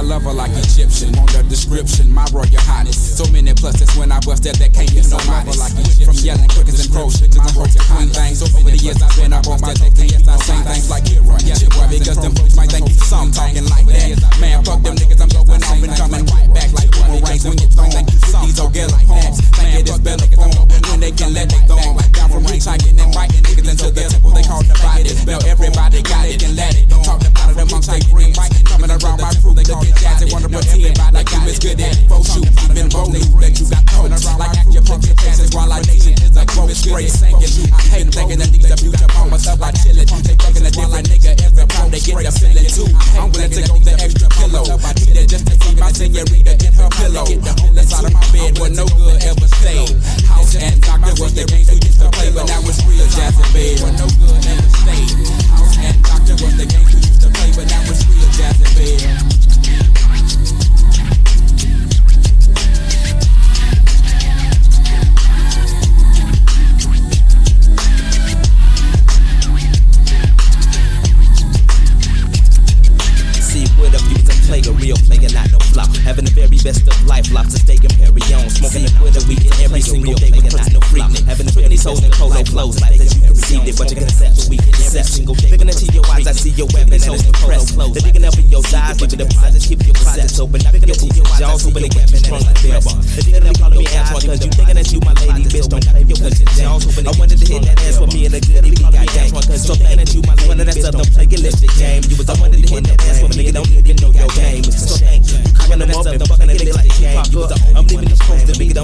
I love her like Egyptian. On the description, my royal highness. So many pluses when I bust that, that can't be no modest. Like From yelling quickers and pros, my royal queen things. Over the years I've been up on my take, yes, I sing things like it Kira. Yeah, boy, because them folks might think you some talking like that. Man, fuck them niggas, I'm going off and coming right back like boomerangs when you throw These old get like poems, think it is better form when they can let they throw Down from hitchhiking and writing and like that you can receive it, but you can accept so we can accept single. Looking into your eyes, I see your weapon and it's depressed. They're digging up in your thighs, leaving deposits, keep your closets open. Looking into your jaws, open the gap and it's like They're digging up calling me Antwan, cause you thinking that you my lady, bitch. Don't play your your. I wanted to hit that ass with me and a goodie, we got gang. Cause so thinking that you my lady, bitch. Don't play your lipstick game. You was I wanted to hit that ass with me, nigga, don't even know your game. So thank you. Cooking them up and fucking a nigga like game. I'm leaving this post to me, don't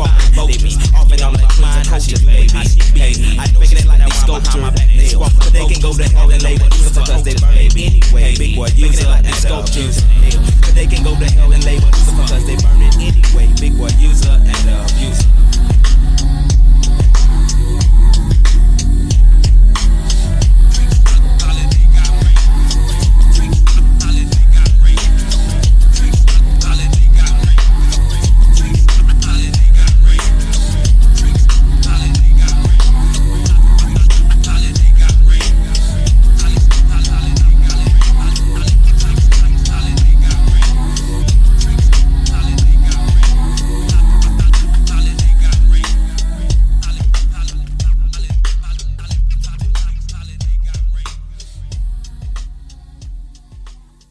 my back,